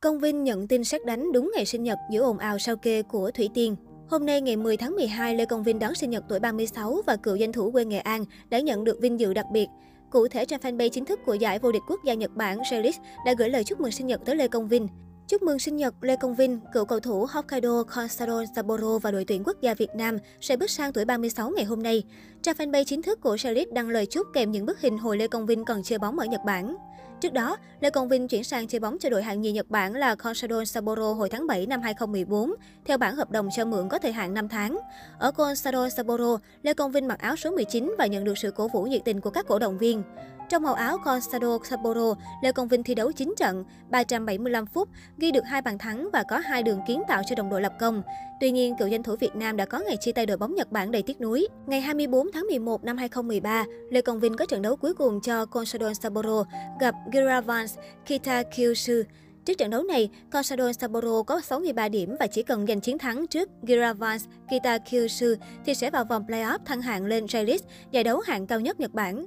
Công Vinh nhận tin sát đánh đúng ngày sinh nhật giữa ồn ào sao kê của Thủy Tiên. Hôm nay ngày 10 tháng 12, Lê Công Vinh đón sinh nhật tuổi 36 và cựu danh thủ quê Nghệ An đã nhận được vinh dự đặc biệt. Cụ thể, trang fanpage chính thức của giải vô địch quốc gia Nhật Bản Series đã gửi lời chúc mừng sinh nhật tới Lê Công Vinh. Chúc mừng sinh nhật Lê Công Vinh, cựu cầu thủ Hokkaido Consadole Sapporo và đội tuyển quốc gia Việt Nam sẽ bước sang tuổi 36 ngày hôm nay. Trang fanpage chính thức của Series đăng lời chúc kèm những bức hình hồi Lê Công Vinh còn chơi bóng ở Nhật Bản. Trước đó, Lê Công Vinh chuyển sang chơi bóng cho đội hạng nhì Nhật Bản là Consadole Sapporo hồi tháng 7 năm 2014, theo bản hợp đồng cho mượn có thời hạn 5 tháng. Ở Consadole Sapporo, Lê Công Vinh mặc áo số 19 và nhận được sự cổ vũ nhiệt tình của các cổ động viên. Trong màu áo Consadole Sapporo, Lê Công Vinh thi đấu 9 trận, 375 phút, ghi được hai bàn thắng và có hai đường kiến tạo cho đồng đội lập công. Tuy nhiên, cựu danh thủ Việt Nam đã có ngày chia tay đội bóng Nhật Bản đầy tiếc nuối. Ngày 24 tháng 11 năm 2013, Lê Công Vinh có trận đấu cuối cùng cho Consadole Sapporo gặp Giravans Kitakyushu. Trước trận đấu này, Consadole Sapporo có 63 điểm và chỉ cần giành chiến thắng trước Giravans Kitakyushu thì sẽ vào vòng playoff thăng hạng lên J-League, giải đấu hạng cao nhất Nhật Bản.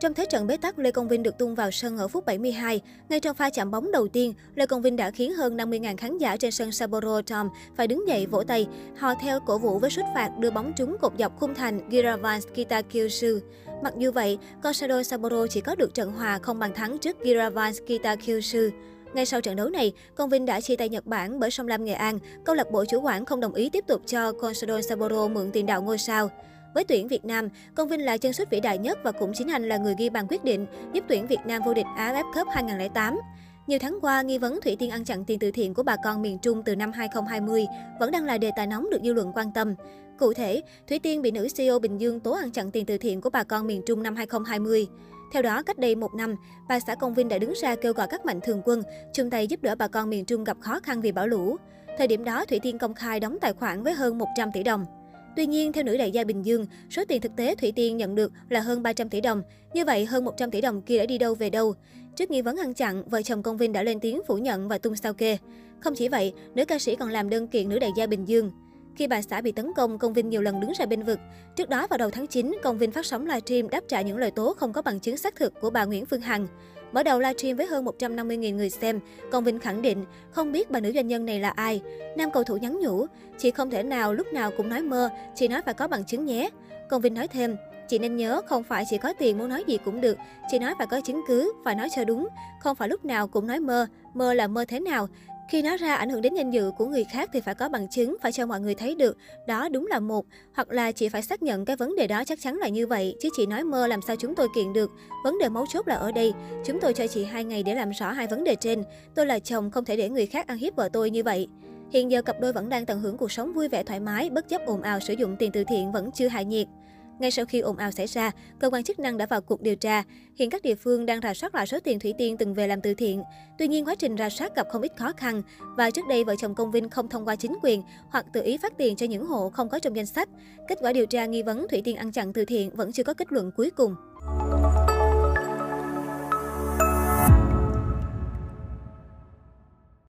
Trong thế trận bế tắc, Lê Công Vinh được tung vào sân ở phút 72. Ngay trong pha chạm bóng đầu tiên, Lê Công Vinh đã khiến hơn 50.000 khán giả trên sân Sapporo Dome phải đứng dậy vỗ tay, họ theo cổ vũ với sút phạt đưa bóng trúng cột dọc khung thành Giravans Kitakyushu. Mặc dù vậy, Consadole Sapporo chỉ có được trận hòa không bàn thắng trước Giravans Kitakyushu. Ngay sau trận đấu này, Công Vinh đã chia tay Nhật Bản bởi Sông Lam Nghệ An. Câu lạc bộ chủ quản không đồng ý tiếp tục cho Consadole Sapporo mượn tiền đạo ngôi sao. Với tuyển Việt Nam, Công Vinh là chân sút vĩ đại nhất và cũng chính anh là người ghi bàn quyết định giúp tuyển Việt Nam vô địch AFF Cup 2008. Nhiều tháng qua, nghi vấn Thủy Tiên ăn chặn tiền từ thiện của bà con miền Trung từ năm 2020 vẫn đang là đề tài nóng được dư luận quan tâm. Cụ thể, Thủy Tiên bị nữ CEO Bình Dương tố ăn chặn tiền từ thiện của bà con miền Trung năm 2020. Theo đó, cách đây một năm, bà xã Công Vinh đã đứng ra kêu gọi các mạnh thường quân chung tay giúp đỡ bà con miền Trung gặp khó khăn vì bão lũ. Thời điểm đó, Thủy Tiên công khai đóng tài khoản với hơn 100 tỷ đồng. Tuy nhiên, theo nữ đại gia Bình Dương, số tiền thực tế Thủy Tiên nhận được là hơn 300 tỷ đồng. Như vậy, hơn 100 tỷ đồng kia đã đi đâu về đâu? Trước nghi vấn ăn chặn, vợ chồng Công Vinh đã lên tiếng phủ nhận và tung sao kê. Không chỉ vậy, nữ ca sĩ còn làm đơn kiện nữ đại gia Bình Dương. Khi bà xã bị tấn công, Công Vinh nhiều lần đứng ra bên vực. Trước đó vào đầu tháng 9, Công Vinh phát sóng livestream đáp trả những lời tố không có bằng chứng xác thực của bà Nguyễn Phương Hằng. Mở đầu livestream với hơn 150.000 người xem, Công Vinh khẳng định không biết bà nữ doanh nhân này là ai. Nam cầu thủ nhắn nhủ, chị không thể nào lúc nào cũng nói mơ, chị nói phải có bằng chứng nhé. Công Vinh nói thêm, Chị nên nhớ, không phải chỉ có tiền muốn nói gì cũng được. Chị nói phải có chứng cứ, phải nói cho đúng. Không phải lúc nào cũng nói mơ. Mơ là mơ thế nào? Khi nói ra ảnh hưởng đến danh dự của người khác thì phải có bằng chứng, phải cho mọi người thấy được. Đó đúng là một. Hoặc là chị phải xác nhận cái vấn đề đó chắc chắn là như vậy, chứ chị nói mơ làm sao chúng tôi kiện được. Vấn đề mấu chốt là ở đây. Chúng tôi cho chị hai ngày để làm rõ hai vấn đề trên. Tôi là chồng, không thể để người khác ăn hiếp vợ tôi như vậy. Hiện giờ cặp đôi vẫn đang tận hưởng cuộc sống vui vẻ thoải mái, bất chấp ồn ào sử dụng tiền từ thiện vẫn chưa hạ nhiệt. Ngay sau khi ồn ào xảy ra, cơ quan chức năng đã vào cuộc điều tra. Hiện các địa phương đang rà soát lại số tiền Thủy Tiên từng về làm từ thiện. Tuy nhiên, quá trình rà soát gặp không ít khó khăn. Và trước đây, vợ chồng Công Vinh không thông qua chính quyền hoặc tự ý phát tiền cho những hộ không có trong danh sách. Kết quả điều tra nghi vấn Thủy Tiên ăn chặn từ thiện vẫn chưa có kết luận cuối cùng.